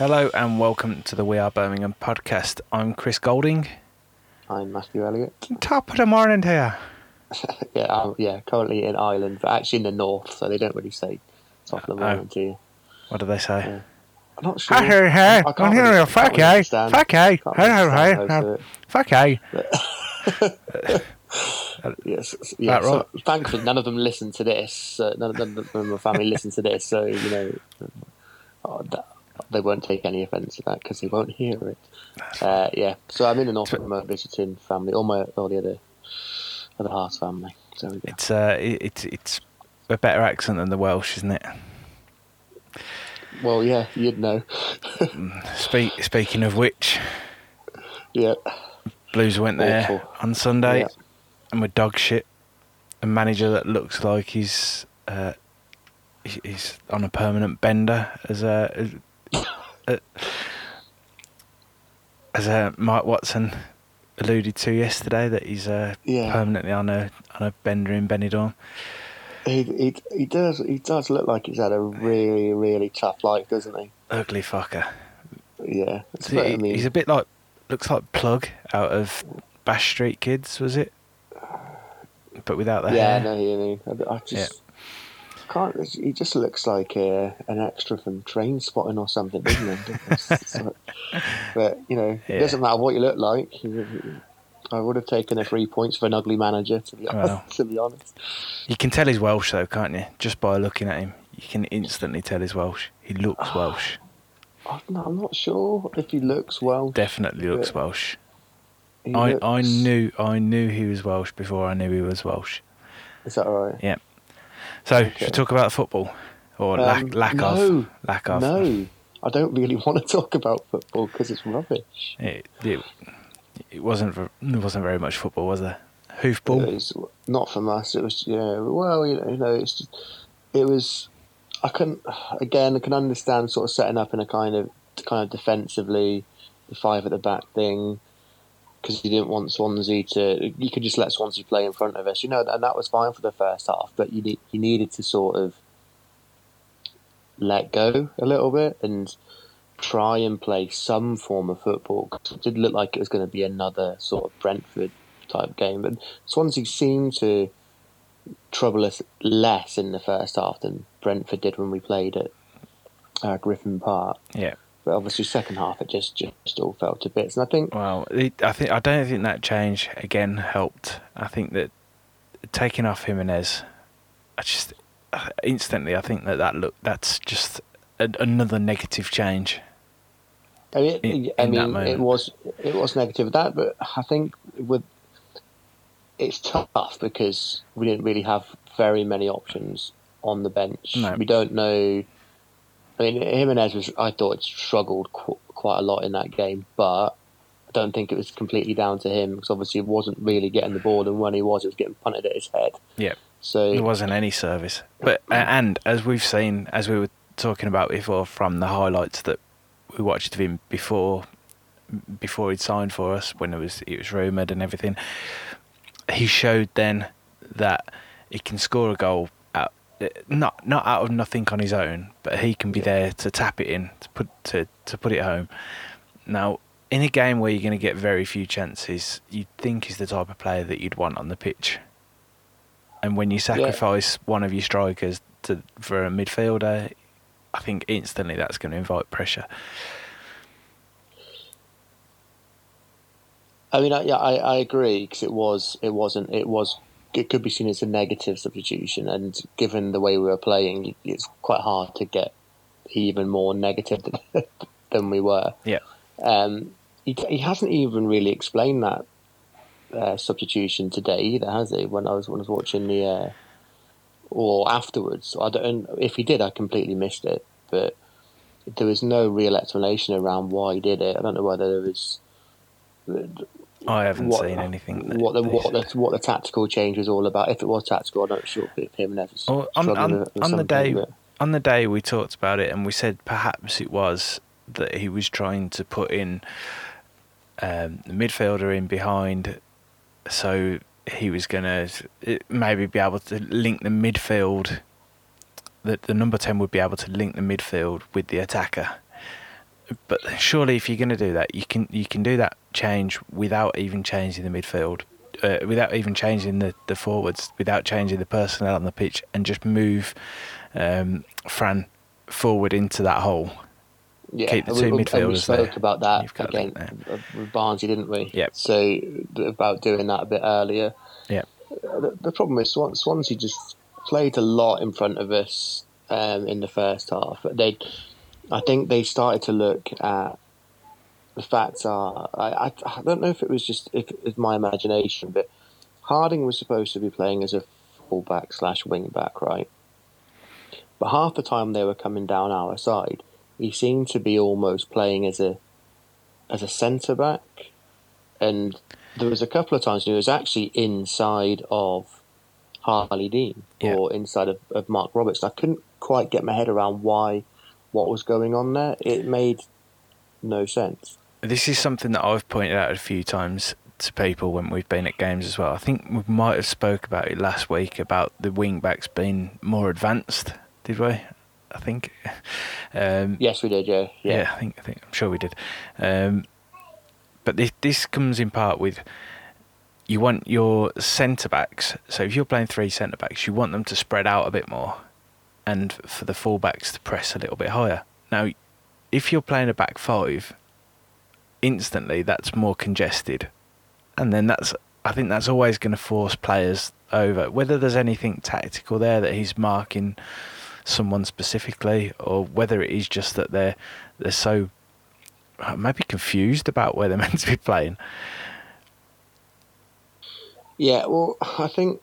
Hello and welcome to the We Are Birmingham podcast. I'm Chris Golding. I'm Matthew Elliott. Top of the morning you. yeah, I'm, yeah, currently in Ireland, but actually in the north, so they don't really say top of the morning to you. What do they say? Yeah. I'm not sure. Hey, hey, hey, I can't here, really- fuck can't you, really understand- fuck hey, hey, hey, of it. fuck you. Yes, yeah. That so right? thankfully, none of them listen to this. Uh, none of them from my family listen to this, so you know, oh, that, they won't take any offence to that because they won't hear it. Uh, yeah. So I'm in the north at the moment visiting family, all my all the other other half family. So. It's uh, it, it's it's a better accent than the Welsh, isn't it? Well, yeah, you'd know. Speak, speaking of which, yeah. Blues went there Awful. on Sunday Yeah. and with dog shit. A manager that looks like he's uh, he's on a permanent bender as a as, uh, uh, Mike Watson alluded to yesterday that he's uh, Yeah. permanently on a on a bender in Benidorm. He, he he does he does look like he's had a really really tough life, doesn't he? Ugly fucker. Yeah, that's He- mean. He's a bit like looks like Plug out of Bash Street Kids, was it? But without the yeah, hair. know who you. I, I just can't. He just looks like uh, an extra from Trainspotting or something, doesn't he? It's- it's like- but you know, Yeah. it doesn't matter what you look like. I would have taken the three points for an ugly manager, to be honest. To be honest, You can tell he's Welsh though, can't you? Just by looking at him, you can instantly tell he's Welsh. He looks Welsh. I'm not, I'm not sure if he looks Welsh. Definitely looks Welsh. I, looks- I knew I knew he was Welsh before I knew he was Welsh. Is that right? Yeah. So Okay. should we talk about football or Um, lack lack no, of lack of? No, I don't really want to talk about football because it's rubbish. It, it, it wasn't there wasn't very much football, was there? Hoofball. It not from us. It was yeah. Well, you know, you know, it's just, it was. I couldn't. Again, I can understand sort of setting up in a kind of kind of defensively, the five at the back thing, because he didn't want Swansea to. You could just let Swansea play in front of us, you know, and that was fine for the first half. But you need, you needed to sort of let go a little bit and try and play some form of football. 'Cause It did look like it was going to be another sort of Brentford type game, but Swansea seemed to trouble us less in the first half than Brentford did when we played at uh, Griffin Park. Yeah. But obviously, second half it just just all fell to bits, and I think Well, it, I think I don't think that change again helped. I think that taking off Giménez, I just uh, instantly I think that that look that's just a, another negative change. I mean, in- I mean, it was it was negative with that, but I think with it's tough because we didn't really have very many options on the bench. No. We don't know. I mean, Giménez was. I thought struggled qu- quite a lot in that game, but I don't think it was completely down to him because obviously he wasn't really getting the ball, and when he was, it was getting punted at his head. Yeah. So There wasn't any service. But and as we've seen, as we were talking about before, from the highlights that we watched of him before, before he'd signed for us, when it was it was rumored and everything, he showed then that he can score a goal Uh, not not out of nothing on his own, but he can be Yeah. there to tap it in to put to to put it home. Now. In a game where you're going to get very few chances, you'd think he's the type of player that you'd want on the pitch. And when you sacrifice one of your strikers to for a midfielder, I think instantly that's going to invite pressure. I mean, I, yeah, I, I agree because it was, it wasn't, it was, it could be seen as a negative substitution, and given the way we were playing, it's quite hard to get even more negative than, than we were. Yeah. Um, he, he hasn't even really explained that uh, substitution today either, has he? When I was when I was watching the, uh, or afterwards, I don't. If he did, I completely missed it, but there was no real explanation around why he did it. I don't know whether there was I haven't what- seen anything. That what the what the what the tactical change was all about. If it was tactical, I'm not sure if him and Evans Well, on, on, on the day but- on the day we talked about it and we said perhaps it was that he was trying to put in um, the midfielder in behind, so he was going to maybe be able to link the midfield. That the number ten would be able to link the midfield with the attacker. But surely, if you're going to do that, you can you can do that change without even changing the midfield, uh, without even changing the, the forwards, without changing the personnel on the pitch, and just move um, Fran forward into that hole. Yeah, Keep the two we, midfielders we spoke there. about that again uh, with Barnsley, didn't we? Yep. So about doing that a bit earlier. Yeah, The, the problem is Swan, Swansea just played a lot in front of us um, in the first half. They, I think they started to look at the facts are. I, I, I don't know if it was just if it's my imagination, but Harding was supposed to be playing as a fullback slash wing back, right? But half the time they were coming down our side, he seemed to be almost playing as a as a centre back, and there was a couple of times he was actually inside of Harley Dean Yeah. or inside of, of Marc Roberts. I couldn't quite get my head around why what was going on there. It made no sense. this is something that I've pointed out a few times to people when we've been at games as well. I think we might have spoke about it last week about the wing backs being more advanced. Did we? I think. Um, Yes, we did. Yeah, yeah. Yeah, I think I think I'm sure we did. Um, but this this comes in part with you want your centre backs. So if you're playing three centre backs, you want them to spread out a bit more, and for the fullbacks to press a little bit higher. Now, if you're playing a back five, instantly that's more congested, and then that's I think that's always going to force players over. Whether there's anything tactical there that he's marking someone specifically, or whether it is just that they're they're so uh, maybe confused about where they're meant to be playing. Yeah, well, I think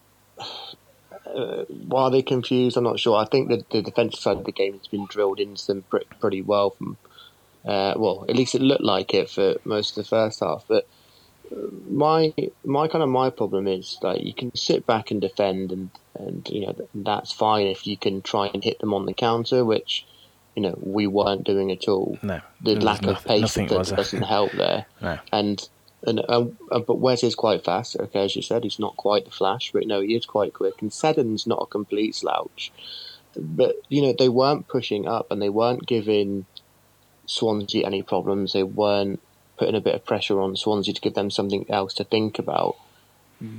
uh, why they're confused, I'm not sure. I think that the defensive side of the game has been drilled into them pre- pretty well. From uh, well, at least it looked like it for most of the first half. But uh, my my kind of my problem is like you can sit back and defend, and and you know that's fine if you can try and hit them on the counter, which you know we weren't doing at all. No, The lack was of nothing- pace that doesn't help there No, and and um, uh, but Wes is quite fast. Okay, as you said, he's not quite the Flash, but no, he is quite quick. And Seddon's not a complete slouch. But you know, they weren't pushing up, and they weren't giving Swansea any problems. They weren't putting a bit of pressure on Swansea to give them something else to think about.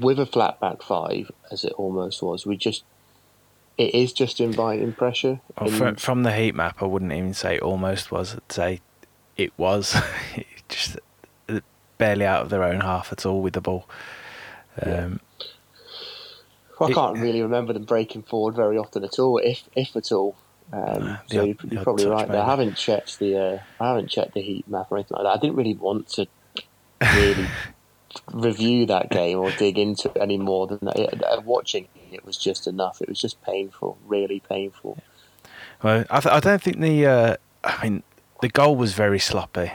With a flat back five, as it almost was, we just it is just inviting pressure. well, from, from the heat map, I wouldn't even say almost was. I'd say it was It just uh, barely out of their own half at all with the ball. Yeah. Um, I can't really remember them breaking forward very often at all, if if at all. Um, so odd- you're, you're probably right there. I haven't checked the uh, I haven't checked the heat map or anything like that. I didn't really want to really review that game or dig into it any more than that. Uh, Watching it was just enough. It was just painful, really painful. Well, I, th- I don't think the. Uh, I mean, the goal was very sloppy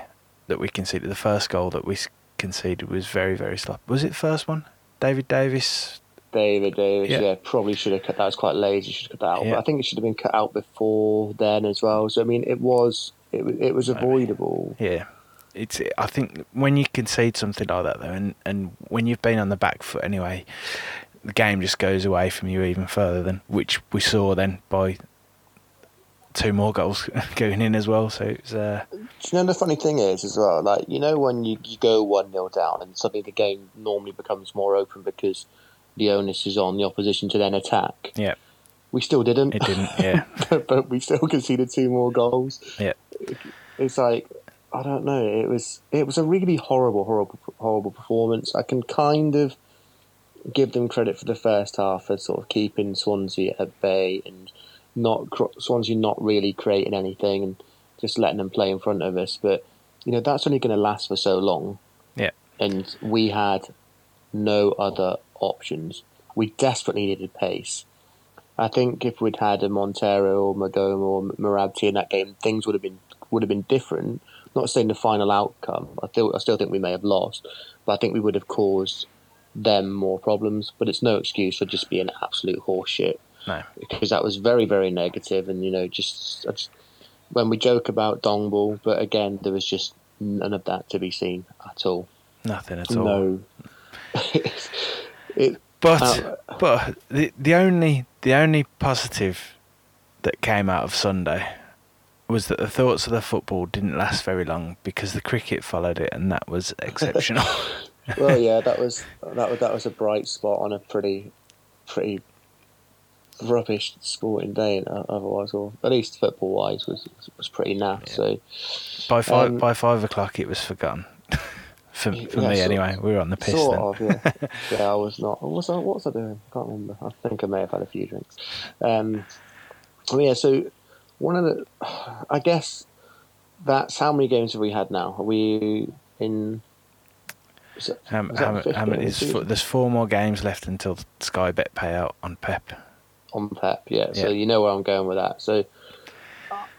that we conceded. The first goal that we conceded was very, very sloppy. Was it the first one? David Davis. David Davis, Yeah. yeah. probably should have cut that. Was quite lazy. Should have cut that out. Yeah. But I think it should have been cut out before then as well. So I mean, it was it, was- it was avoidable. Yeah, it's. I think when you concede something like that, though, and and when you've been on the back foot anyway, the game just goes away from you even further than which we saw then by two more goals going in as well. So it's. Uh, Do you know the funny thing is as well? Like you know when you, you go one 0 down and suddenly the game normally becomes more open because the onus is on the opposition to then attack. yeah, We still didn't. it didn't. Yeah, but we still conceded two more goals. yeah. It's like I don't know. It was it was a really horrible, horrible, horrible performance. I can kind of give them credit for the first half for sort of keeping Swansea at bay and not Swansea not really creating anything and just letting them play in front of us. But you know that's only going to last for so long, Yeah. and we had no other options. We desperately needed pace. I think if we'd had a Montero or Maghoma or Mrabti in that game, things would have been would have been different. Not saying the final outcome. I still I still think we may have lost, but I think we would have caused them more problems. But it's no excuse for just being absolute horseshit No. because that was very very negative and you know just, just when we joke about Dongball, but again there was just none of that to be seen at all. Nothing at all. No. it, But Uh, but the the only the only positive that came out of Sunday was that the thoughts of the football didn't last very long because the cricket followed it, and that was exceptional. well, yeah, that was that was that was a bright spot on a pretty pretty rubbish sporting day. uh, Otherwise, or at least football wise, was was pretty naff. Yeah. So by five Um, by five o'clock, it was forgotten. for for Yeah, me, sort- anyway. We were on the piss sort then. of, yeah. yeah, I was not. What was I? What was I doing? I can't remember. I think I may have had a few drinks. Um, well, yeah. So one of the, I guess that's how many games have we had now? Are we in? is it- Um, was that how, the ma- fifth how many? Is four, there's four more games left until Sky Bet payout on Pep. On Pep. Yeah, so you know where I'm going with that. So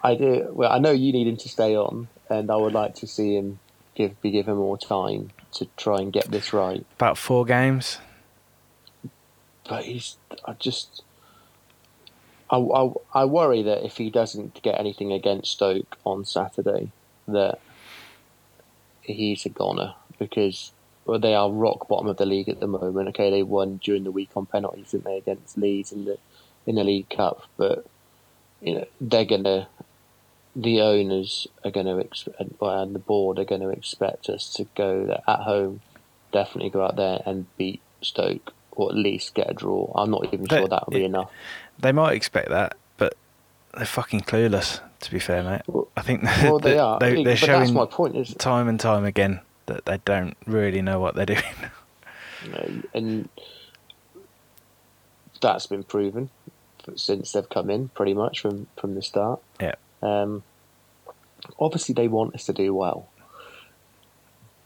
I do. Well, I know you need him to stay on, and I would like to see him give be given more time to try and get this right. About four games. But he's. I just. I, I, I worry that if he doesn't get anything against Stoke on Saturday, that he's a goner because well, they are rock bottom of the league at the moment. Okay, they won during the week on penalties, didn't they, against Leeds in the in the League Cup? But you know they're gonna, the owners are gonna expect, and the board are gonna expect us to go there at home, definitely go out there and beat Stoke or at least get a draw. I'm not even But sure that will be it- enough. They might expect that, but they're fucking clueless. To be fair, mate. Well- I think Well, they that are. They, but they're that's showing my point. Is time and time again that they don't really know what they're doing. and that's been proven since they've come in, pretty much from from the start. Yeah. Um, obviously, they want us to do well,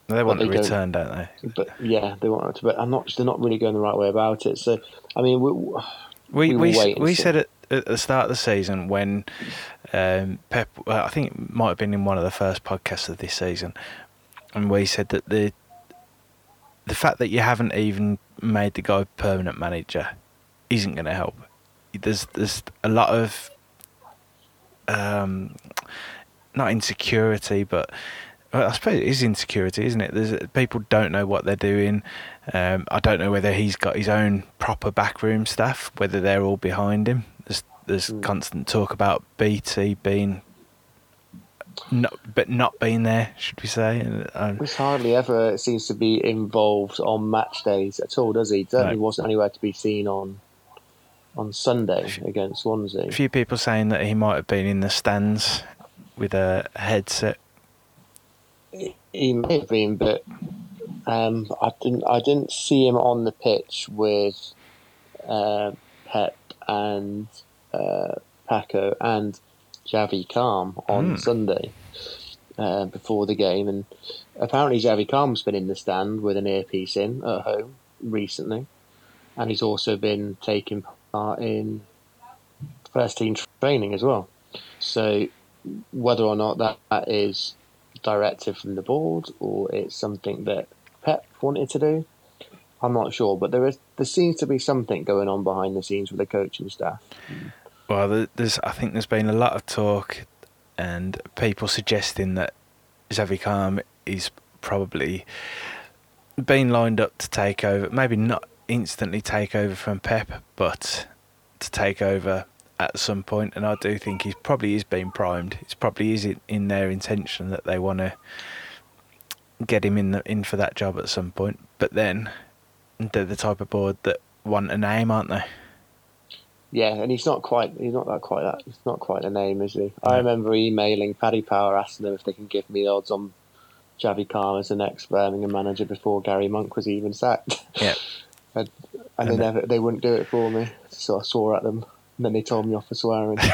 They want they the don't. return, don't they? but yeah, they want to. But I'm not. They're not really going the right way about it. So, I mean, we, We We we, s- wait and we said at, at the start of the season when um, Pep, well, I think it might have been in one of the first podcasts of this season, and we said that the the fact that you haven't even made the guy permanent manager isn't going to help. There's there's a lot of um, not insecurity, but well, I suppose it is insecurity, isn't it? There's people don't know what they're doing. Um, I don't know whether he's got his own proper backroom staff, whether they're all behind him. There's there's Mm. constant talk about BT being not, but not being there, should we say? And, uh, hardly ever seems to be involved on match days at all, does he? Certainly No. wasn't anywhere to be seen on on Sunday against Swansea. a few people saying that he might have been in the stands with a headset. He may have been, but um, I didn't. I didn't see him on the pitch with uh, Pep and uh, Paco and Javi Calm on Hmm. Sunday uh, before the game, and apparently Javi Calm's been in the stand with an earpiece in at home recently, and he's also been taking part in first team training as well. So whether or not that, that is directive from the board or it's something that Pep wanted to do, I'm not sure. But there is there seems to be something going on behind the scenes with the coaching staff. Well, there's I think there's been a lot of talk and people suggesting that Xavi is probably being lined up to take over. Maybe not instantly take over from Pep, but to take over at some point. And I do think he probably is being primed. It's probably is in, in their intention that they want to get him in the, in for that job at some point. But then they're the type of board that want a name, aren't they? Yeah, and he's not quite he's not that quite that he's not quite a name, is he? I remember emailing Paddy Power asking them if they can give me odds on Javi Calm as the next Birmingham manager before Garry Monk was even sacked. Yeah. and and And they the- never they wouldn't do it for me. So I swore at them and then they told me off for swearing.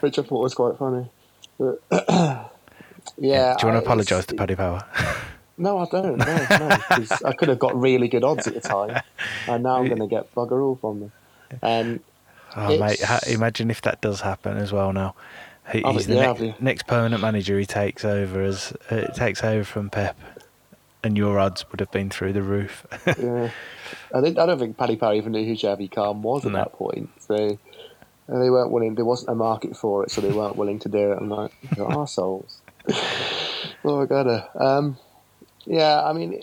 Which I thought was quite funny. But, yeah. Do you want to apologise to Paddy Power? No, I don't. No, no. I could have got really good odds at the time, and now I'm going to get bugger all from them. Um, Oh, mate, imagine if that does happen as well now. He, Oh, he's the yeah, next, next permanent manager he takes over as uh, takes over from Pep, and your odds would have been through the roof. yeah. I, think, I don't think Paddy Power even knew who Javi Calm was at No. that point. So and they weren't willing. There wasn't a market for it, so they weren't willing to do it. I'm like, you're arseholes. oh, I gotta. Um, yeah, I mean,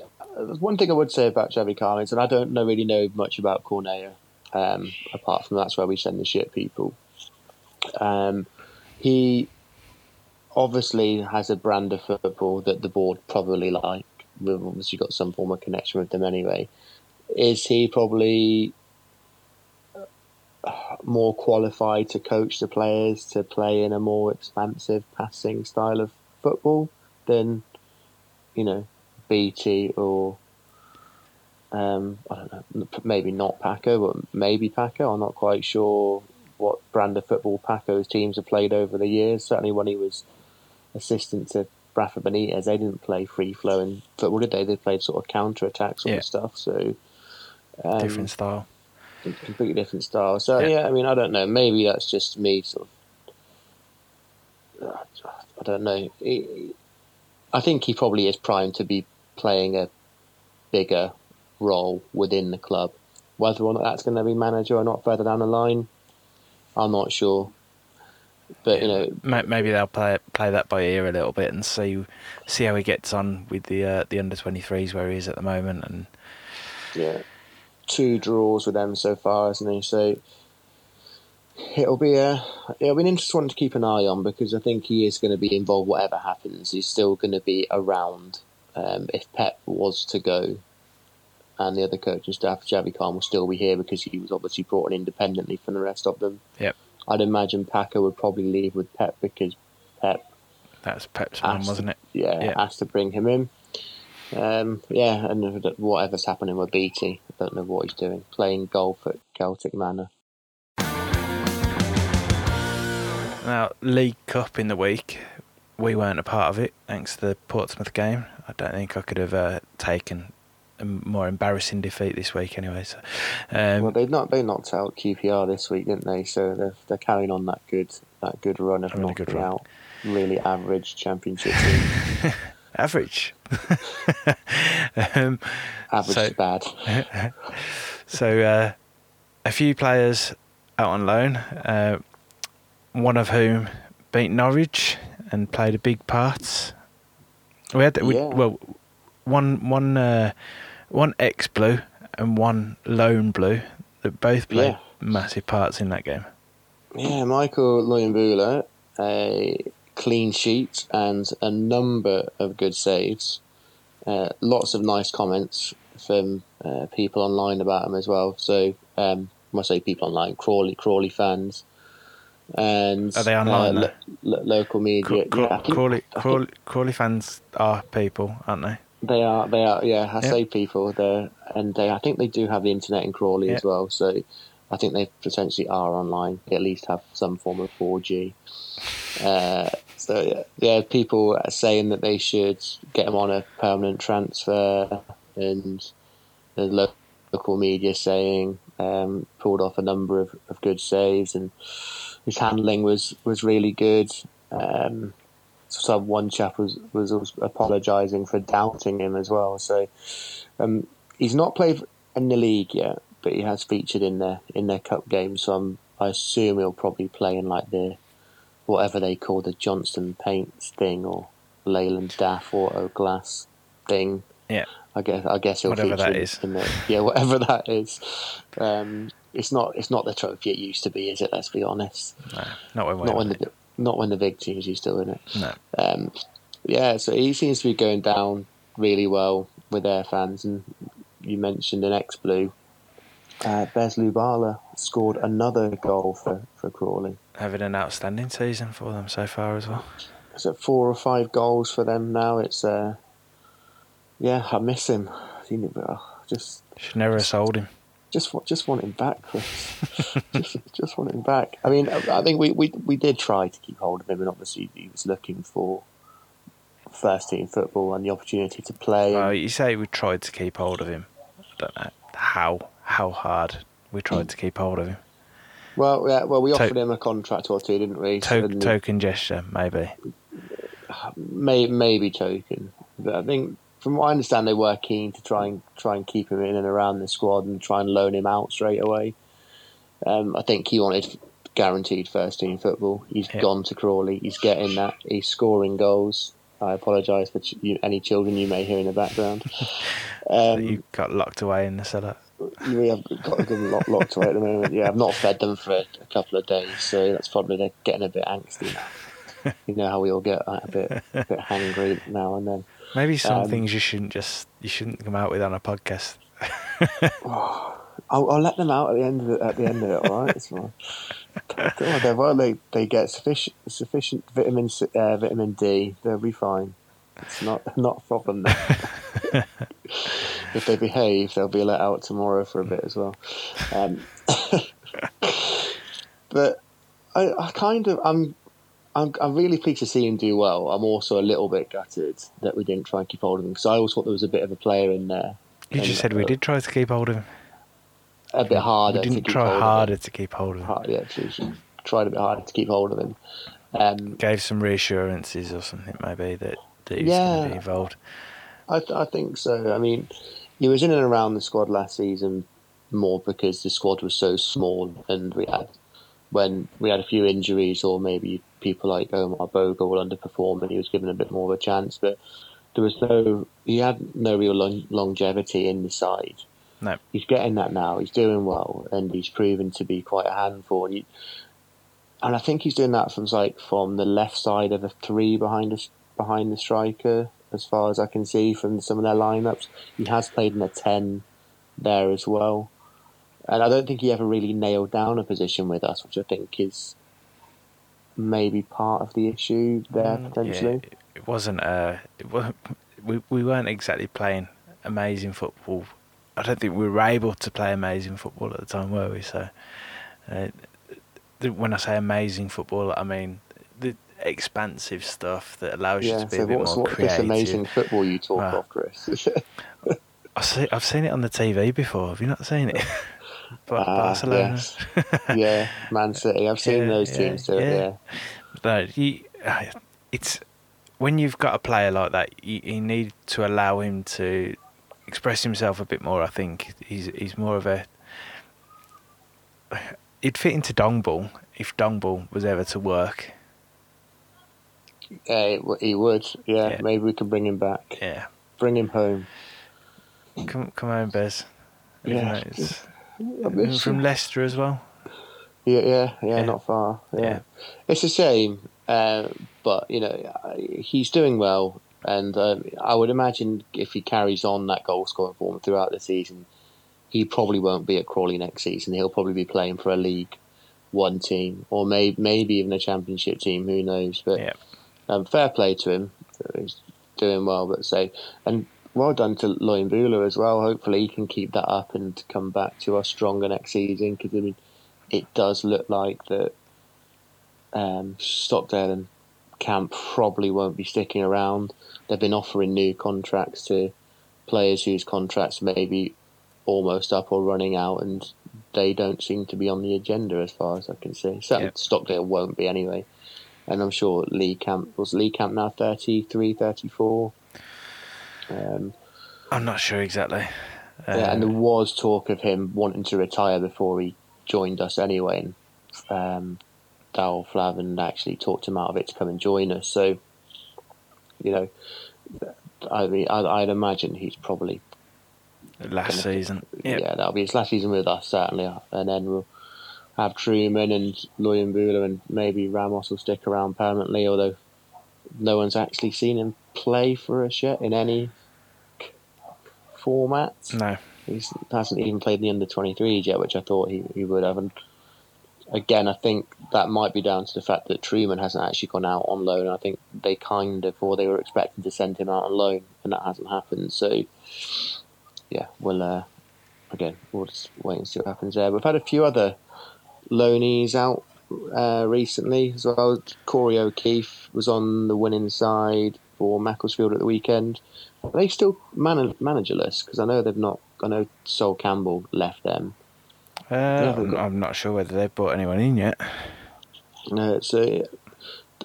one thing I would say about Javi Calm is, and I don't know, really know much about Cornellà, um, apart from that's where we send the shit people. Um, he obviously has a brand of football that the board probably like. We've obviously got some form of connection with them anyway. Is he probably more qualified to coach the players to play in a more expansive passing style of football than, you know, BT or um, I don't know, maybe not Paco, but maybe Paco. I'm not quite sure what brand of football Paco's teams have played over the years. Certainly when he was assistant to Rafa Benitez, they didn't play free flowing football, did they? They played sort of counter attack sort Yeah. of stuff. So um, Different style. completely different style. So Yeah. yeah. I mean, I don't know. Maybe that's just me, sort of. I don't know. I think he probably is primed to be playing a bigger role within the club. Whether or not that's going to be manager or not further down the line, I'm not sure. But you know, Maybe they'll play play that by ear a little bit and see see how he gets on with the uh, the under 23s where he is at the moment. And yeah, two draws with them so far, hasn't he? So it'll be a it'll be an interesting one to keep an eye on because I think he is going to be involved. Whatever happens, he's still going to be around. Um, if Pep was to go, and the other coaching staff, Javi Calm, will still be here because he was obviously brought in independently from the rest of them. Yep. I'd imagine Paco would probably leave with Pep because Pep that's Pep's man, wasn't it? yeah, Yeah. asked to bring him in. Um, yeah, and whatever's happening with BT, I don't know what he's doing. Playing golf at Celtic Manor. Now, League Cup in the week, we weren't a part of it thanks to the Portsmouth game. I don't think I could have uh, taken a more embarrassing defeat this week anyway. So, um, well, they not they knocked out QPR this week, didn't they? So they're they're carrying on that good that good run of really knocking run. out really average Championship team. average. um, Average So- is bad. so, uh, a few players out on loan, uh, one of whom beat Norwich and played a big part. We had we, Yeah. well, one one uh, one ex blue and one lone blue that both played Yeah. massive parts in that game. Yeah, Michael Luyambula, a clean sheet and a number of good saves. Uh, lots of nice comments from uh, people online about him as well. So, um, when I say people online, Crawley Crawley fans, and Are they online, uh, lo- lo- local media. Craw- yeah, think- Crawley, Crawley, Crawley fans are people, aren't they? They are, they are, yeah. I Yeah. say people there, and they. I think they do have the internet in Crawley as well. So, I think they potentially are online. They at least have some form of four G. Uh, so yeah, yeah, people are saying that they should get him on a permanent transfer, and the local media saying um, pulled off a number of, of good saves, and his handling was was really good. Um, so one chap was was apologising for doubting him as well. So um, he's not played in the league yet, but he has featured in their in their cup games. So I'm, I assume he'll probably play in like the whatever they call the Johnston Paints thing or Leyland DAF Auto Glass thing. Yeah. I guess I guess he'll Whatever feature that in, is. the yeah whatever that is. Um, it's not it's not the trophy it used to be, is it? Let's be honest. No, not when Not when the not when the big teams used still in it. No. Um, yeah, so he seems to be going down really well with their fans. And you mentioned an ex blue. Uh, Bez Lubala scored another goal for, for Crawley. Having an outstanding season for them so far as well. Is it four or five goals for them now? It's uh, yeah, I miss him. Oh, Just Should never have sold him. Just just want him back, Chris. just, just want him back. I mean, I I think we, we we did try to keep hold of him, and obviously he was looking for first team football and the opportunity to play. Well, you say we tried to keep hold of him. I don't know how how hard we tried to keep hold of him. Well, yeah, well, we To- offered him a contract or two, didn't we? To- token gesture, maybe. may, maybe token, but I think from what I understand, they were keen to try and try and keep him in and around the squad and try and loan him out straight away. Um, I think he wanted guaranteed first team football. He's Yeah. gone to Crawley. He's getting that. He's scoring goals. I apologise for ch- you, any children you may hear in the background. Um, you got locked away in the cellar. we have got a good lot locked away at the moment. Yeah, I've not fed them for a, a couple of days, so that's probably they're getting a bit angsty now. you know how we all get like, a bit a bit hangry now and then. Maybe some Um, things you shouldn't just you shouldn't come out with on a podcast. I'll, I'll let them out at the end of it. At the end of it, all right. It's fine. God, they're well, they they get sufficient sufficient vitamin uh, vitamin D. They'll be fine. It's not not a problem. There. if they behave, they'll be let out tomorrow for a bit as well. Um, but I, I kind of I'm. I'm, I'm really pleased to see him do well. I'm also a little bit gutted that we didn't try and keep hold of him because I always thought there was a bit of a player in there. You just said we uh, did try to keep hold of him. A bit harder. We didn't try hold of him. harder to keep hold of him. hard, yeah, she, tried a bit harder to keep hold of him. Um, Gave some reassurances or something maybe that, that he's going to be involved. I, th- I think so. I mean, he was in and around the squad last season more because the squad was so small, and we had when we had a few injuries or maybe people like um, Omar Boga will underperform, and he was given a bit more of a chance. But there was no, he had no real long, longevity in the side. No. he's getting that now. He's doing well, and he's proven to be quite a handful. And, you, and I think he's doing that from like from the left side of a three behind us behind the striker, as far as I can see from some of their lineups. He has played in a ten there as well, and I don't think he ever really nailed down a position with us, which I think is maybe part of the issue there Mm, potentially. Yeah, it wasn't. Uh, it wa we we weren't exactly playing amazing football. I don't think we were able to play amazing football at the time, were we? So, uh, when I say amazing football, I mean the expansive stuff that allows you to be so a bit what's more what creative. this amazing football you talk Wow. of, Chris? I see, I've seen it on the TV before. Have you not seen it? Ah, Barcelona. yes. yeah, Man City. I've seen Yeah, those teams do it. yeah. Yeah, No, you, uh, it's when you've got a player like that, you, you need to allow him to express himself a bit more. I think he's he's more of a. He'd fit into Dongball if Dongball was ever to work. Yeah, he would. Yeah, Yeah. maybe we can bring him back. Yeah, Bring him home. come come on, Bez. Even Yeah. though it's- I miss from. Leicester as well. Yeah, yeah, yeah, Yeah. not far. Yeah. Yeah. it's a shame, uh, but you know he's doing well, and um, I would imagine if he carries on that goal scoring form throughout the season, he probably won't be at Crawley next season. He'll probably be playing for a League One team, or may, maybe even a Championship team. Who knows? But Yeah. um, fair play to him. He's doing well, but say and well done to Luyambula as well. Hopefully, he can keep that up and come back to us stronger next season. Because I mean, it does look like that um, Stockdale and Camp probably won't be sticking around. They've been offering new contracts to players whose contracts may be almost up or running out, and they don't seem to be on the agenda as far as I can see. Certainly, Yeah. Stockdale won't be anyway. And I'm sure Lee Camp was Lee Camp now 33, 34. Um, I'm not sure exactly. yeah, and Uh, there was talk of him wanting to retire before he joined us anyway. And um, Darryl Flavin actually talked him out of it to come and join us. So, you know, I mean, I'd, I'd imagine he's probably last season. yeah. Yeah. that'll be his last season with us certainly, and then we'll have Trueman and Luyambula and maybe Ramos will stick around permanently. Although no one's actually seen him play for us yet in any format. No. He hasn't even played the under 23s yet, which I thought he, he would have. And again, I think that might be down to the fact that Trueman hasn't actually gone out on loan. I think they kind of, or they were expecting to send him out on loan, and that hasn't happened. So, yeah, we'll, uh, again, we'll just wait and see what happens there. We've had a few other loanees out uh, recently as well. Corey O'Keeffe was on the winning side for Macclesfield at the weekend. Are they still man- managerless? Because I know they've not. I know Sol Campbell left them. Uh, I'm, got- I'm not sure whether they've brought anyone in yet. Uh, so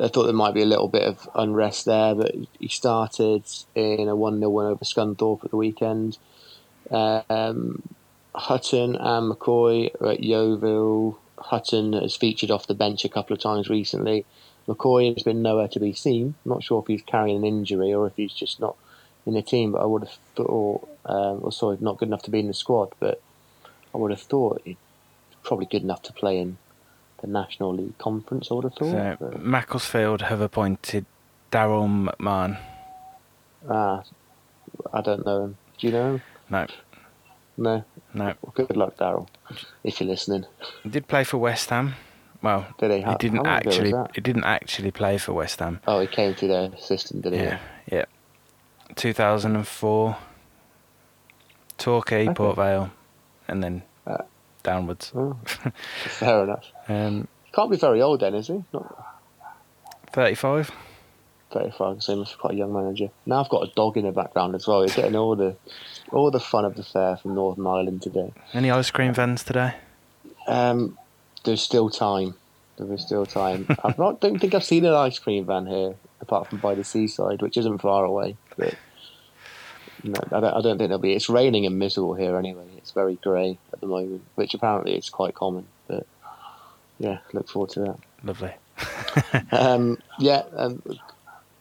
I thought there might be a little bit of unrest there, but he started in a 1 0 win over Scunthorpe at the weekend. Um, Hutton and McCoy are at Yeovil. Hutton has featured off the bench a couple of times recently. McCoy has been nowhere to be seen. not sure if he's carrying an injury or if he's just not in the team, but I would have thought, um, or sorry, not good enough to be in the squad. But I would have thought he's probably good enough to play in the National League Conference. I would have thought. So Macclesfield have appointed Daryl McMahon. ah, I don't know him. Do you know him? No, No. no. Well, good luck, Daryl, if you're listening. He did play for West Ham. Well, Did he? he How- didn't how long ago was actually. He didn't actually play for West Ham. Oh, he came to their assistant, did he? Yeah, yeah. 2004. Torquay, Okay. Port Vale, and then Uh, downwards. Oh, fair enough. Um, Can't be very old then, is he? Not 35. 35, so he must be quite a young manager. Now I've got a dog in the background as well. He's getting all the all the fun of the fair from Northern Ireland today. Any ice cream vans today? Um, there's still time. There is still time. I not don't think I've seen an ice cream van here, apart from by the seaside, which isn't far away. But no, I don't, I don't think there'll be. It's raining and miserable here anyway. It's very grey at the moment, which apparently is quite common. But yeah, look forward to that. Lovely. Um, yeah, um,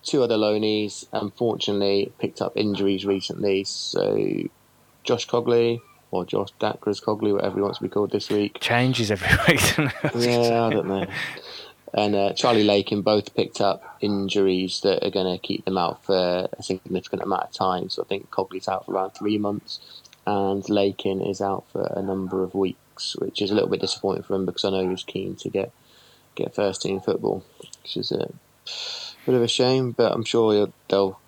two other loanees unfortunately picked up injuries recently. So Josh Cogley or Josh Dacres Cogley, whatever he wants to be called this week. Changes every week. Yeah, I don't know. And uh, Charlie Lakin both picked up injuries that are going to keep them out for a significant amount of time. So I think Cogley's out for around three months, and Lakin is out for a number of weeks, which is a little bit disappointing for him because I know he was keen to get get first team football, which is a bit of a shame. But I'm sure they'll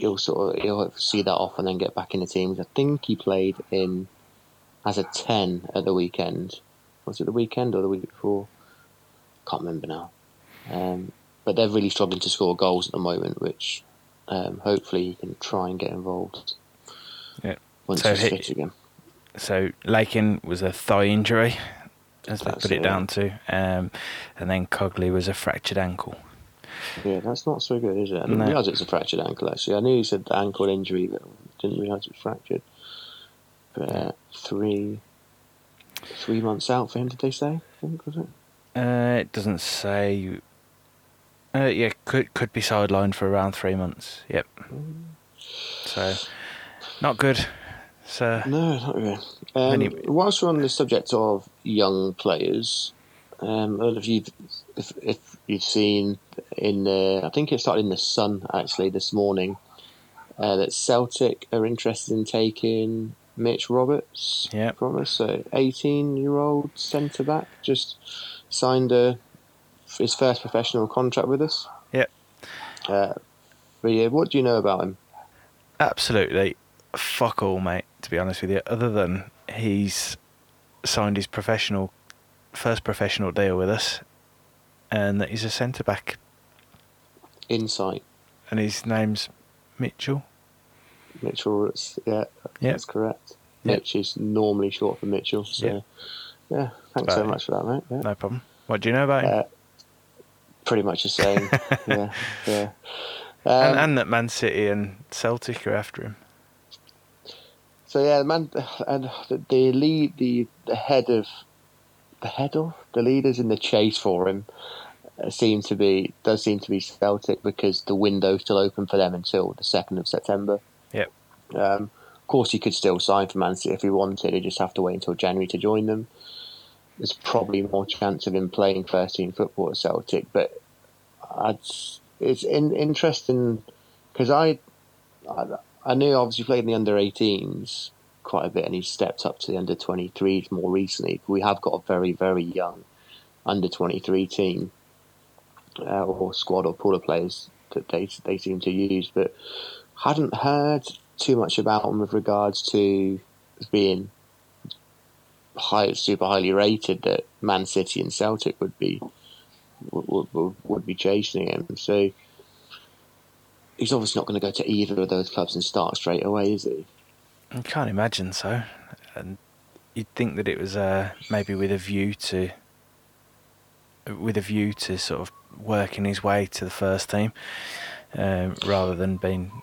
he'll sort of he'll see that off and then get back in the teams. I think he played in as a ten at the weekend. Was it the weekend or the week before? Can't remember now. Um, but they're really struggling to score goals at the moment, which um, hopefully he can try and get involved. Yeah. Once So he's he- fit again. So Lakin was a thigh injury, as they put it it. down to, um, and then Cogley was a fractured ankle. Yeah, that's not so good, is it? I didn't No. realise it was a fractured ankle. Actually, I knew you said the ankle injury, but didn't realise it was fractured. But uh, three, three months out for him. Did they say? I think was it? Uh, it doesn't say. Uh, yeah, could could be sidelined for around three months. Yep. So, not good. So No, not really. Um, Anyway. Whilst we're on the subject of young players, um, don't if you've if, if you've seen in the I think it started in the Sun actually this morning uh, that Celtic are interested in taking Mitch Roberts Yep. from us. So eighteen year old centre back just signed a his first professional contract with us. Yep. Uh, but yeah, what do you know about him? absolutely fuck all, mate. To be honest with you, other than he's signed his professional first professional deal with us, and that he's a centre back, Insight. and his name's Mitchell. Mitchell, it's, yeah, Yep. that's correct. Yep. Mitch is normally short for Mitchell, so Yep. yeah, thanks so much for that, mate. Yeah. No problem. What do you know about him? Uh, pretty much the same. yeah, yeah. Um, and, and that Man City and Celtic are after him. so yeah, the man, and the lead, the the head of the head of the leaders in the chase for him uh, seem to be does seem to be Celtic because the window's still open for them until the second of September. Yep. Um, of course, he could still sign for Man City if he wanted. He just have to wait until January to join them. There's probably more chance of him playing first team football at Celtic, but I'd, it's in, interesting because I, I I knew obviously played in the under 18s quite a bit, and he stepped up to the under 23s more recently. We have got a very very young under 23 team uh, or squad or pool of players that they they seem to use, but hadn't heard too much about him with regards to being high, super highly rated. That Man City and Celtic would be would, would, would be chasing him. So he's obviously not going to go to either of those clubs and start straight away, is he? I can't imagine so. And you'd think that it was uh, maybe with a view to, with a view to sort of working his way to the first team, um, rather than being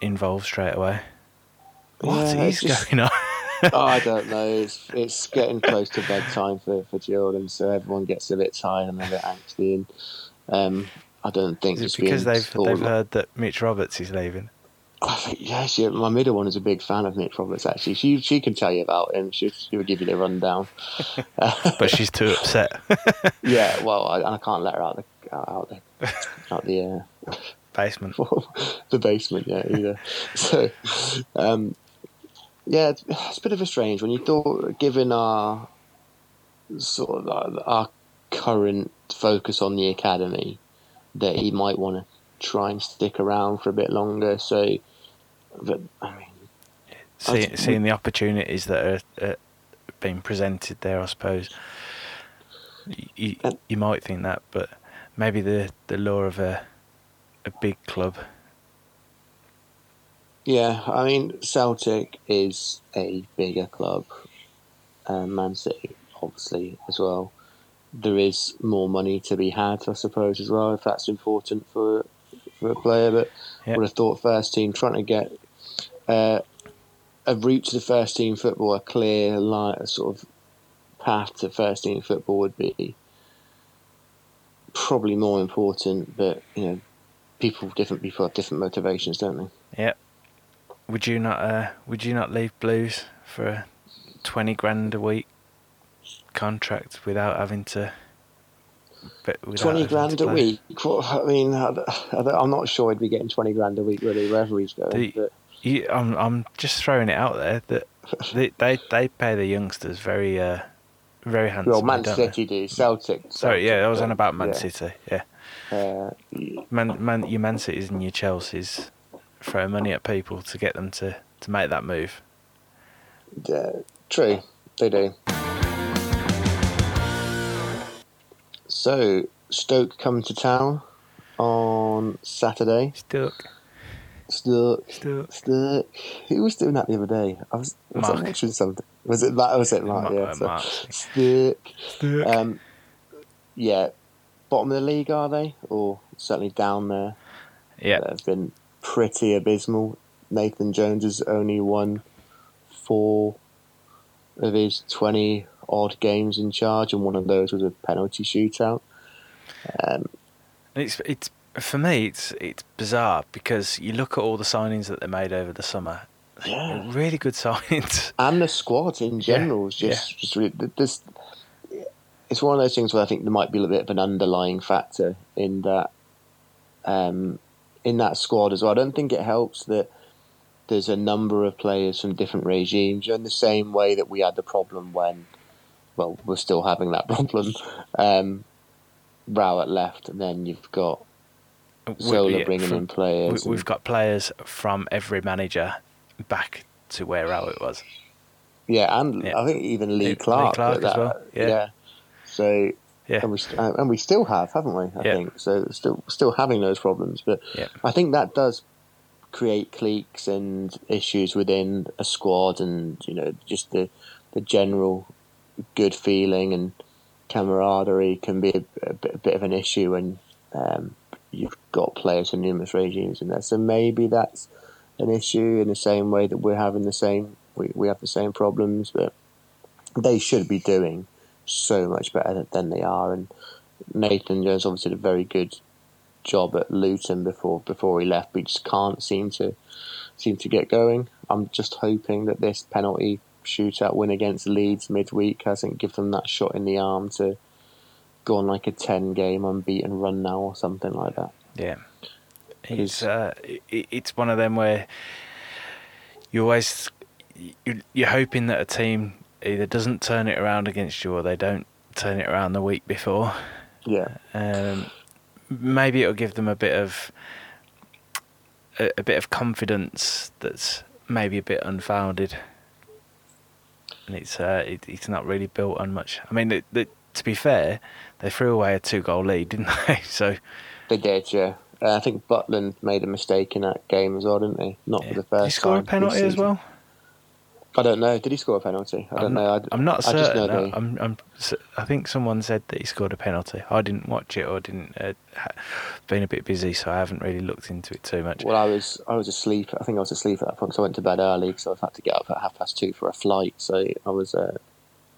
involved straight away. What Yeah, is just- going on? oh, I don't know. It's it's getting close to bedtime for for children, so everyone gets a bit tired and a bit angsty. And um, I don't think Is it's because they've they've heard that Mitch Roberts is leaving? I think yeah, she, my middle one is a big fan of Nick Roberts. Actually, she she can tell you about him. She she would give you the rundown. but she's too upset. yeah, well, I, I can't let her out the out the out the uh, basement. the basement, yeah, either. so, um, yeah, it's, it's, a bit of a strange when you thought, given our sort of our, our current focus on the academy, that he might want to try and stick around for a bit longer. So, but I mean, See, I, seeing the opportunities that are, being presented there, I suppose you, you might think that, but maybe the the lure of a a big club. Yeah, I mean Celtic is a bigger club, um, Man City obviously as well. There is more money to be had, I suppose, as well, if that's important for for a player. But yep. would have thought first team trying to get uh, a route to the first team football, a clear line, a sort of path to first team football would be probably more important. But you know, people different people have different motivations, don't they? Yeah. Would you not? Uh, would you not leave Blues for a twenty grand a week contract without having to? Without twenty grand a week. Well, I mean, I, am not sure he'd be getting twenty grand a week really wherever he's going. The, but... you, I'm I'm just throwing it out there that they they, they pay the youngsters very uh, very handsome. Well, Man City do Celtic, Celtic. Sorry, yeah, I was on about Man yeah. City. Yeah. Uh, man, man, your Man Cities and your Chelseas throw money at people to get them to, to make that move. Yeah, true, they do. So Stoke come to town on Saturday. Stoke. Stoke. Stoke. Stoke. Who was doing that the other day? I was, was Mark. mentioning something. Was it that? Was it Mark? yeah. So, Stoke. Stoke. Um, yeah, bottom of the league, are they? Or certainly down there? Yeah. They've been pretty abysmal. Nathan Jones has only won four of his 20 odd games in charge, and one of those was a penalty shootout. Um, it's it's for me it's it's bizarre because you look at all the signings that they made over the summer. Yeah. Really good signings. And the squad in general is just, yeah. just really, this it's one of those things where I think there might be a bit of an underlying factor in that um, in that squad as well. I don't think it helps that there's a number of players from different regimes in the same way that we had the problem when well we're still having that problem. Um, Rowett left, and then you've got Zola yeah, bringing from, in players. We've got players from every manager back to where Rowett was. Yeah, and yeah. I think even Lee Clark. Lee Clark as well. Yeah. yeah. So yeah. and we and we still have, haven't we? I yeah. think so. Still, still having those problems, but yeah. I think that does create cliques and issues within a squad, and you know, just the the general good feeling and camaraderie can be a, a, bit, a bit, of an issue when um, you've got players from numerous regimes in there. So maybe that's an issue in the same way that we're having the same we, we have the same problems, but they should be doing so much better than they are. And Nathan Jones obviously did a very good job at Luton before before he left. We just can't seem to seem to get going. I'm just hoping that this penalty shootout win against Leeds midweek hasn't given them that shot in the arm to go on like a ten game unbeaten run now or something like that. Yeah, it's uh, it's one of them where you always you're hoping that a team either doesn't turn it around against you or they don't turn it around the week before. Yeah. Um, maybe it'll give them a bit of a, a, bit of confidence that's maybe a bit unfounded, and it's uh, it, it's not really built on much. I mean, it, it, to be fair, they threw away a two-goal lead, didn't they? so they did, yeah. Uh, I think Butland made a mistake in that game as well, didn't he? Not yeah. for the first. Did he score a penalty as well? I don't know. Did he score a penalty? I don't I'm, know. I, am not certain. I, I'm, I'm, i think someone said that he scored a penalty. I didn't watch it or didn't. Uh, been a bit busy, so I haven't really looked into it too much. Well, I was I was asleep. I think I was asleep at that point, so I went to bed early because I had to get up at half past two for a flight. So I was uh,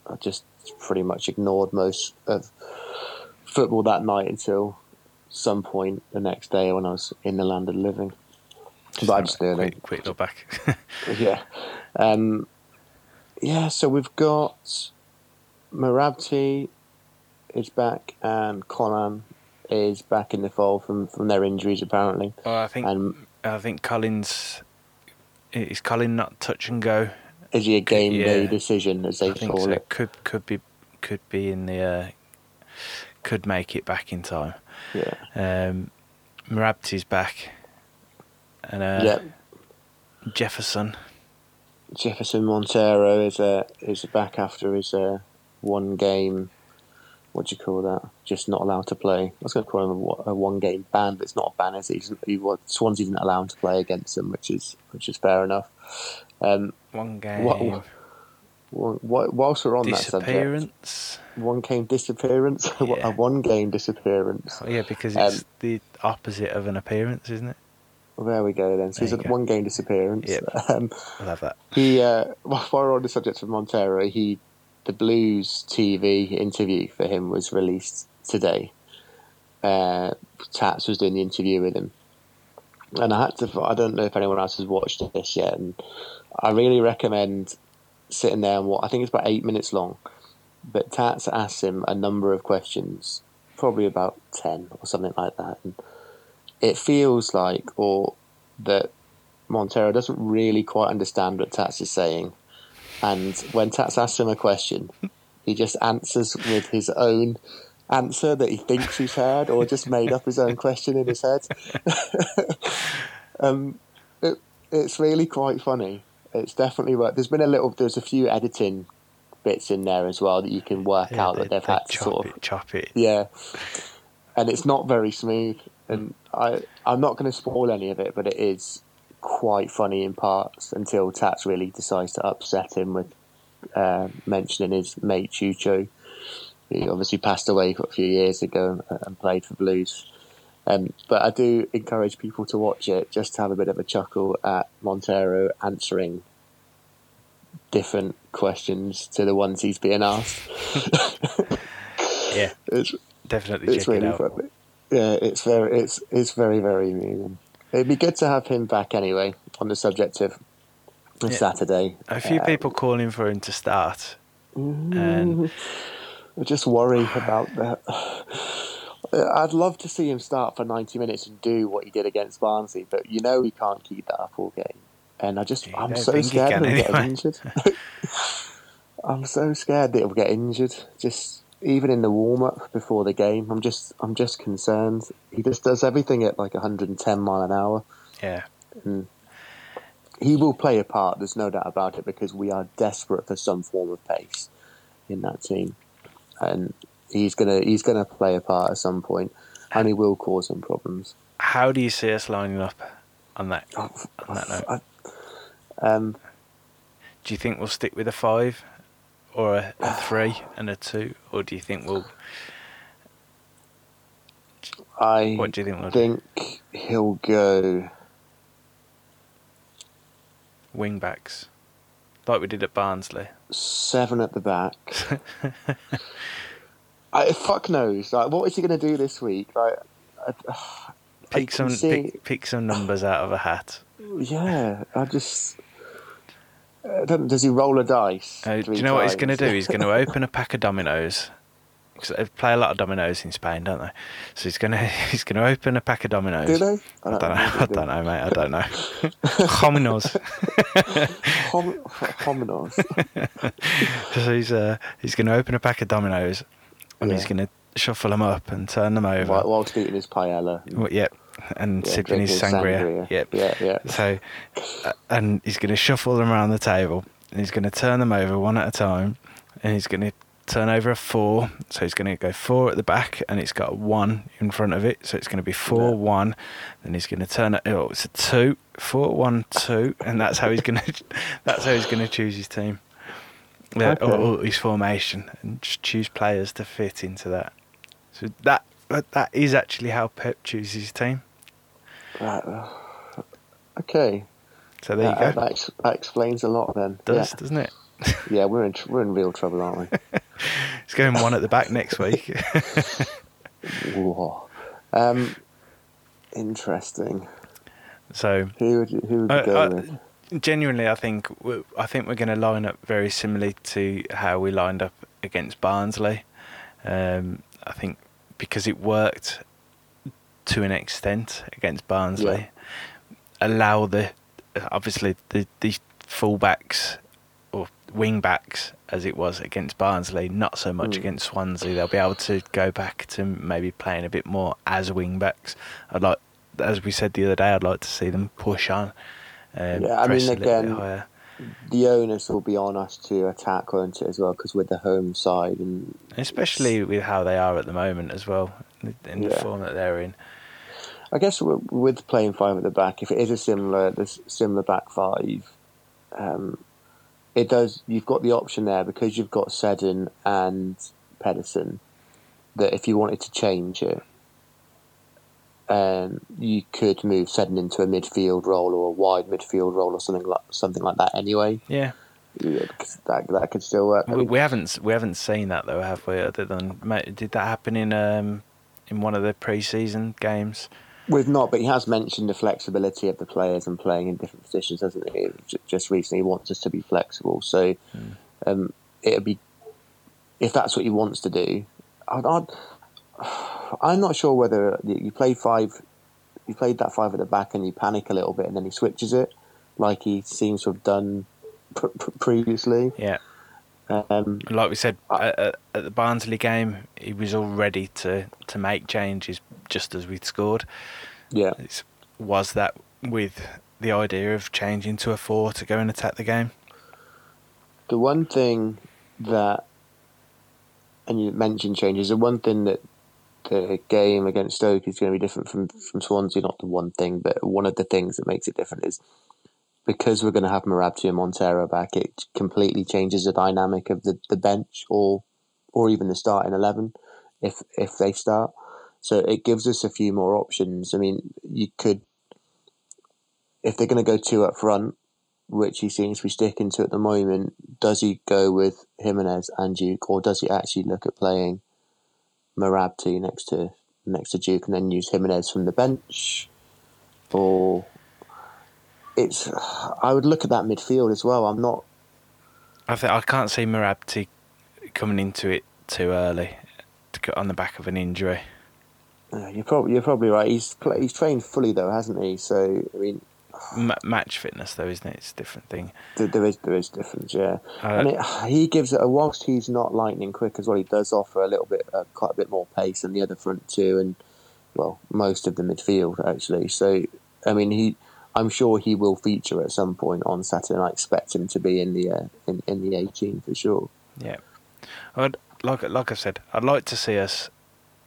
I just pretty much ignored most of football that night until some point the next day when I was in the land of living. But I just quick, quick look back. Yeah. Um, yeah, so we've got Mrabti is back and Conan is back in the fold from, from their injuries apparently. I think And I think Collins is Colin not touch and go. is he a game day Yeah. decision as they I think call so. it? Could could be could be in the uh, could make it back in time. Yeah. Um, Mrabti's back, and uh, yeah. Jefferson. Jefferson Montero is uh, is back after his uh, one game. What do you call that? Just not allowed to play. I was going to call him a, a one game ban, but it's not a ban. Is it? He was Swansea didn't allow him to play against them, which is which is fair enough. Um, One game. What- wh- wh- whilst we're on that subject, one game disappearance, Yeah. a one game disappearance. Oh, yeah, because Um, it's the opposite of an appearance, isn't it? Well, there we go then. So There he's a one game disappearance. Yep. Um, I love that. He, uh, while we're on the subject of Montero, he, the Blues TV interview for him was released today. Uh, Tats was doing the interview with him, and I had to. I don't know if anyone else has watched this yet, and I really recommend sitting there and what I think it's about eight minutes long, but Tats asks him a number of questions, probably about ten or something like that, and it feels like or that Montero doesn't really quite understand what Tats is saying. And when Tats asks him a question, he just answers with his own answer that he thinks he's heard or just made up his own question in his head. um, it, it's really quite funny. It's definitely worth. There's been a little. There's a few editing bits in there as well that you can work Yeah, out they, that they've they had to sort of it, chop it. yeah, and it's not very smooth. And I, I'm not going to spoil any of it, but it is quite funny in parts until Tats really decides to upset him with uh, mentioning his mate Chucho, who obviously passed away a few years ago and played for Blues. Um, but I do encourage people to watch it just to have a bit of a chuckle at Montero answering different questions to the ones he's being asked. Yeah, it's definitely it's really it out. funny. Yeah, it's very it's it's very very amusing. It'd be good to have him back anyway on the subject of Yeah. Saturday. A few Uh, people calling for him to start. mm, I just worry about that. Uh, I'd love to see him start for ninety minutes and do what he did against Barnsley, but you know he can't keep that up all game. And I just You I'm so scared of him getting injured. I'm so scared that he'll get injured. Just even in the warm up before the game, I'm just I'm just concerned. He just does everything at like 110 mile an hour. Yeah, He will play a part. There's no doubt about it because we are desperate for some form of pace in that team, and he's gonna he's gonna play a part at some point, and he will cause some problems. how do you see us lining up on that? Oh, On that note, I- um, do you think we'll stick with a five, or a, a three and a two, or do you think we'll? I What do you think we'll do? think he'll go. Wing backs, like we did at Barnsley. seven at the back. I, fuck knows. Like, what is he going to do this week? Like, I, I Pick some see- pick, pick some numbers out of a hat. Yeah, I just. I don't, does he roll a dice? Uh, do you know what he's going to do? He's going to open a pack of dominoes. Cause they play a lot of dominoes in Spain, don't they? So he's going to he's to open a pack of dominoes. Do they? I don't know. I don't know, mate. I don't know. Hominos. Hom- Hominos. so he's uh, he's going to open a pack of dominoes, and he's going to shuffle them up and turn them over. While- Whilst eating his paella. Well, yep, and Yeah, sipping his drinking sangria. Yep. Yeah, yeah. So, uh, and he's going to shuffle them around the table, and he's going to turn them over one at a time, and he's going to turn over a four. So he's going to go four at the back, and it's got a one in front of it. So it's going to be four Yeah. one. Then he's going to turn it. Oh, it's a two, four one two, and that's how he's going to. That's how he's going to choose his team. Yeah, or, Okay. or his formation, and just choose players to fit into that. So that that that is actually how Pep chooses his team. Right. uh, Okay. So there you go. That, ex- that explains a lot then. Does doesn't it? Yeah. yeah, we're in tr- we're in real trouble, aren't we? He's going one at the back next week. Whoa. Um, interesting. So Who would you, who would you Uh, go uh, with? Genuinely, I think I think we're going to line up very similarly to how we lined up against Barnsley. Um, I think because it worked to an extent against Barnsley, allow the obviously the the fullbacks or wing backs as it was against Barnsley, not so much Mm. against Swansea. They'll be able to go back to maybe playing a bit more as wing backs. I'd like, as we said the other day, I'd like to see them push on. Um, Yeah, I mean, a little bit again. The onus will be on us to attack, won't it, as well? Because we're the home side, and especially with how they are at the moment as well, in the Yeah. form that they're in. I guess with playing five at the back, if it is a similar this similar back five, um, it does. You've got the option there because you've got Seddon and Pedersen. That if you wanted to change it, um, you could move Seddon into a midfield role or a wide midfield role or something like something like that. Anyway, Yeah, yeah, that that could still work. I we, mean, we haven't we haven't seen that though, have we? Other than did that happen in um in one of the pre-season games? We've not, but he has mentioned the flexibility of the players and playing in different positions, hasn't he? Just recently, he wants us to be flexible. So um, it'd be if that's what he wants to do. I'd, I'd, I'm not sure whether you play five, you played that five at the back and you panic a little bit and then he switches it, like he seems to have done pr- pr- previously. Yeah, Um, like we said I- at, at- at the Barnsley game, he was all ready to to make changes just as we'd scored. yeah, It's, was that with the idea of changing to a four to go and attack the game? The one thing that, and you mentioned changes, the one thing that the game against Stoke is going to be different from, from Swansea, not the one thing, but one of the things that makes it different is because we're going to have Mrabti and Montero back, it completely changes the dynamic of the, the bench or or even the starting 11 if if they start. So it gives us a few more options. I mean, you could, if they're going to go two up front, which he seems to be sticking to at the moment, does he go with Giménez and Duke, or does he actually look at playing Mrabti next to next to Duke and then use Giménez from the bench? Or it's I would look at that midfield as well. I'm not I think I can't see Mrabti coming into it too early to get on the back of an injury. you're probably you're probably right. He's he's trained fully though, hasn't he? So I mean, Ma- match fitness, though, isn't it? It's a different thing. th- there is there is difference, yeah. Uh, I mean, he gives it. Whilst he's not lightning quick as well, he does offer a little bit, uh, quite a bit more pace than the other front two, and well, most of the midfield actually. So, I mean, he, I'm sure he will feature at some point on Saturday. I expect him to be in the uh, in in the 18 for sure. Yeah, I'd, like like I said, I'd like to see us.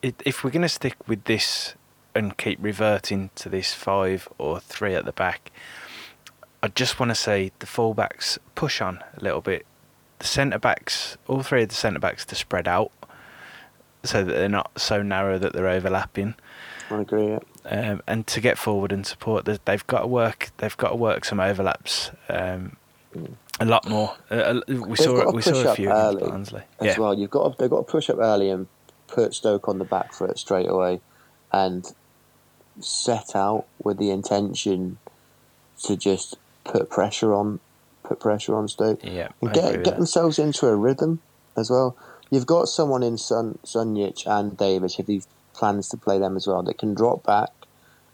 If we're going to stick with this and keep reverting to this five or three at the back, I just want to say the fullbacks push on a little bit. The centre backs, all three of the centre backs, to spread out, so that they're not so narrow that they're overlapping. I agree. Yeah. um, and to get forward and support, they- they've got to work. They've got to work some overlaps um, a lot more. Uh, we They've saw we saw a few early Barnsley. as Yeah, well. You've got to, they've got to push up early and put Stoke on the back foot straight away, and set out with the intention to just put pressure on, put pressure on Stoke. yeah. and get get that. themselves into a rhythm as well. You've got someone in Sun Sunjic and Davis if he plans to play them as well that can drop back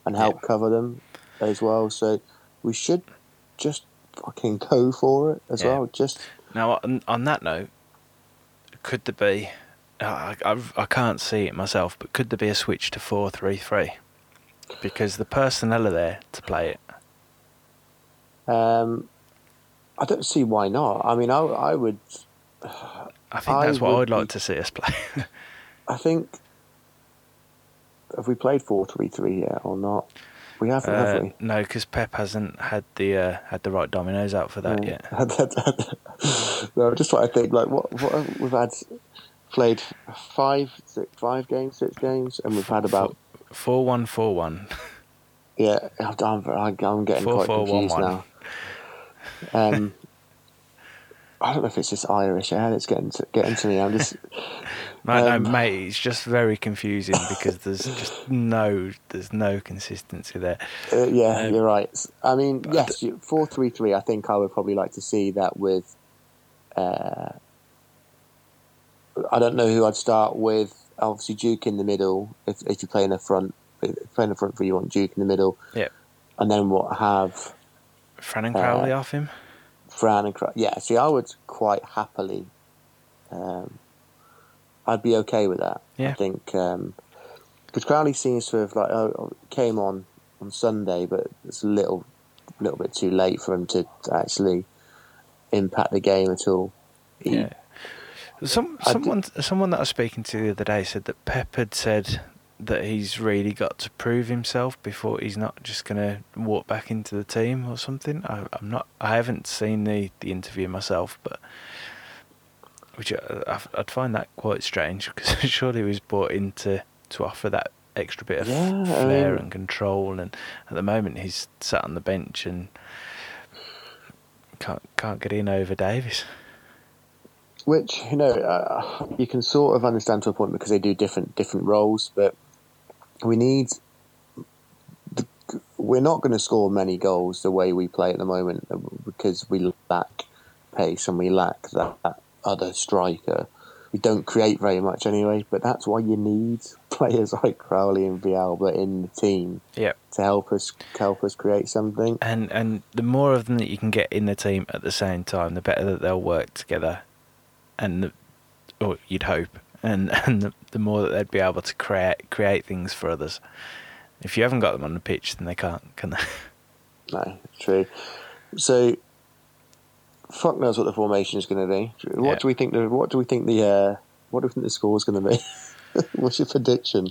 and help cover them as well. So we should just fucking go for it as Yeah. well. Just Now, on, on that note, could there be? I, I, I can't see it myself, but could there be a switch to four three three? Because the personnel are there to play it. um, I don't see why not. I mean, I I would. I think I that's what would I'd like be- to see us play. I think have we played four three three yet or not? We haven't, have Uh, we? no, because Pep hasn't had the uh, had the right dominoes out for that Yeah. yet. no, just what I think. Like what, what we've had played five, six, five games, six games, and we've had about Four one four one. yeah. I'm, I'm, I'm getting Four, quite four, confused one. now. Um, I don't know if it's just Irish air that's getting to, getting to me. I'm just No, Um, no, mate, it's just very confusing because there's just no, there's no consistency there. Uh, yeah, Um, you're right. I mean, yes, four three three. I think I would probably like to see that with. Uh, I don't know who I'd start with. Obviously, Duke in the middle. If if you play in the front, if you the front three, you want Duke in the middle. Yeah. And then what have Fran and Crowley Uh, off him. Fran and Cra- yeah. See, I would quite happily. Um, I'd be okay with that. Yeah. I think because Crowley seems to have like oh, came on on Sunday, but it's a little little bit too late for him to actually impact the game at all. He- Yeah. Some someone someone that I was speaking to the other day said that Pep had said that he's really got to prove himself before he's not just going to walk back into the team or something. I, I'm not. I haven't seen the, the interview myself, but which uh, I, I- I'd find that quite strange because surely he was brought in to, to offer that extra bit of Yeah, flair mean- and control, and at the moment he's sat on the bench and can't can't get in over Davis. Which you know uh, you can sort of understand to a point because they do different different roles, but we need. The, we're not going to score many goals the way we play at the moment uh, because we lack pace and we lack that, that other striker. We don't create very much anyway, but that's why you need players like Crowley and Villalba in the team Yep. to help us help us create something. And and the more of them that you can get in the team at the same time, the better that they'll work together, and the, or you'd hope, and and the, the more that they'd be able to create create things for others. If you haven't got them on the pitch, then they can't, can they? No, true. So, fuck knows what the formation is going to be. What Yeah. do we think? The what do we think the uh, what do we think the score is going to be? What's your prediction?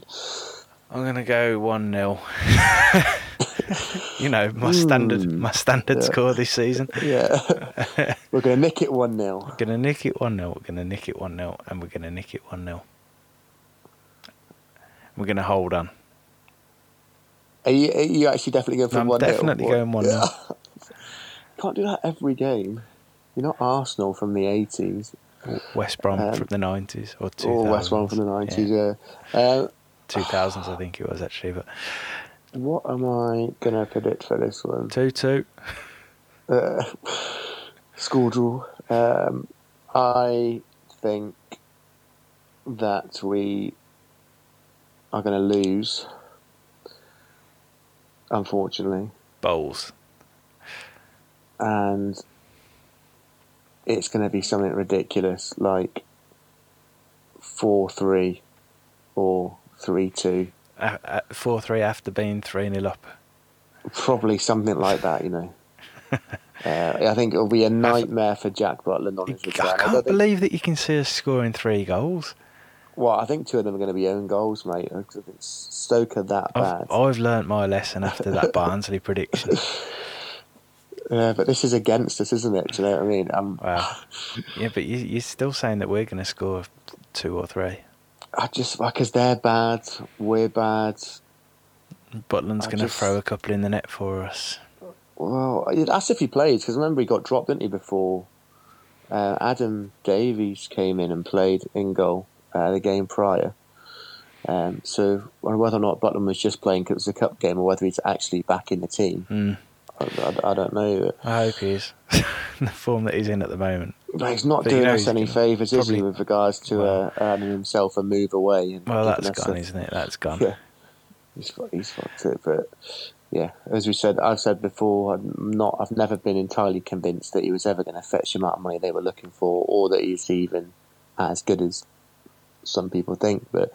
I'm gonna go one 0 You know my standard Hmm. my standard Yeah. score this season. Yeah, we're going to nick it one 0 We're gonna nick it one 0 We're gonna nick it one 0 and we're gonna nick it one 0 We're gonna hold on. Are you, are you actually definitely going for I'm one 0 definitely going 1-0. Can't do that every game. You're not Arsenal from the eighties West Brom Um, from the nineties or two or West Brom from the nineties. Yeah. Uh, two thousands I think it was actually, but what am I going to predict for this one? two two. uh, school draw. Um, I think that we are going to lose, unfortunately, Bowls. and it's going to be something ridiculous like 4 3 or 3 2. Four three after being three 0 up. Probably something like that, you know. Uh, I think it'll be a nightmare for Jack Butland on his return. I can't think- believe that you can see us scoring three goals. Well, I think two of them are going to be own goals, mate. I think Stoker that bad. I've, I've learnt my lesson after that Barnsley prediction. Yeah, but this is against us, isn't it? Do you know what I mean? Um, Wow. Yeah, but you, you're still saying that we're going to score two or three. I just because they're bad, we're bad. Butland's going to throw a couple in the net for us. Well, that's if he plays because remember he got dropped, didn't he? Before uh, Adam Davies came in and played in goal uh, the game prior. Um, so whether or not Butland was just playing because it was a cup game, or whether he's actually back in the team, Mm, I, I, I don't know. I hope he is. the form that he's in at the moment. But he's not But you doing know us any favours, is he, with regards to uh, earning himself a move away? And Well, that's gone, a- isn't it? That's gone. Yeah, he's he's fucked it. But yeah, as we said, I've said before, I'm not. I've never been entirely convinced that he was ever going to fetch the amount of money they were looking for, or that he's even as good as some people think. But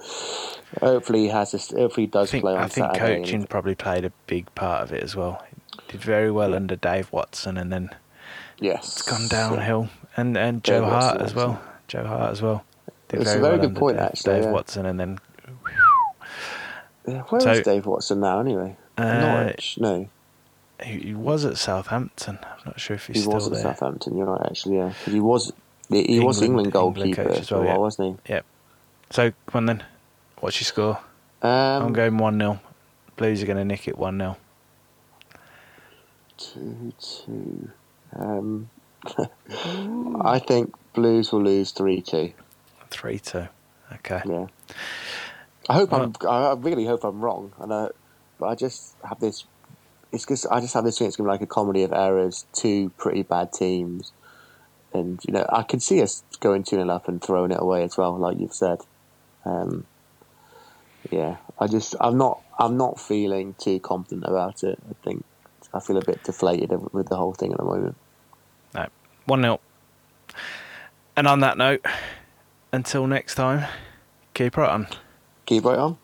hopefully, he has. This, hopefully, he I does think, play on I think Saturday. and- coaching probably played a big part of it as well. Did very well under Dave Watson, and then yes, it's gone downhill. And and Dave Joe Hart Watson, as well. Joe Hart as well. Did It's a very very well good point, Dave, actually, Dave yeah. Watson, and then Yeah, where So- is Dave Watson now? Anyway, Uh, Norwich. No, he, he was at Southampton. I'm not sure if he's he still was at there. Southampton. You're right, actually. Yeah, he was. He, he was England- England England goalkeeper coach as well, yeah. wasn't he? Yep. So come on then. What's your score? Um, I'm going one 0 Blues are going to nick it one 0 Two two. Um, I think Blues will lose three two. Three two. Okay. Yeah. I hope Well- I'm. I really hope I'm wrong. And I, but I just have this. It's because I just have this feeling it's going to be like a comedy of errors. Two pretty bad teams, and you know I can see us going two 0 up and throwing it away as well, like you've said. Um, yeah, I just I'm not I'm not feeling too confident about it. I think I feel a bit deflated with the whole thing at the moment. No. 1 0. And on that note, until next time, keep right on. Keep right on.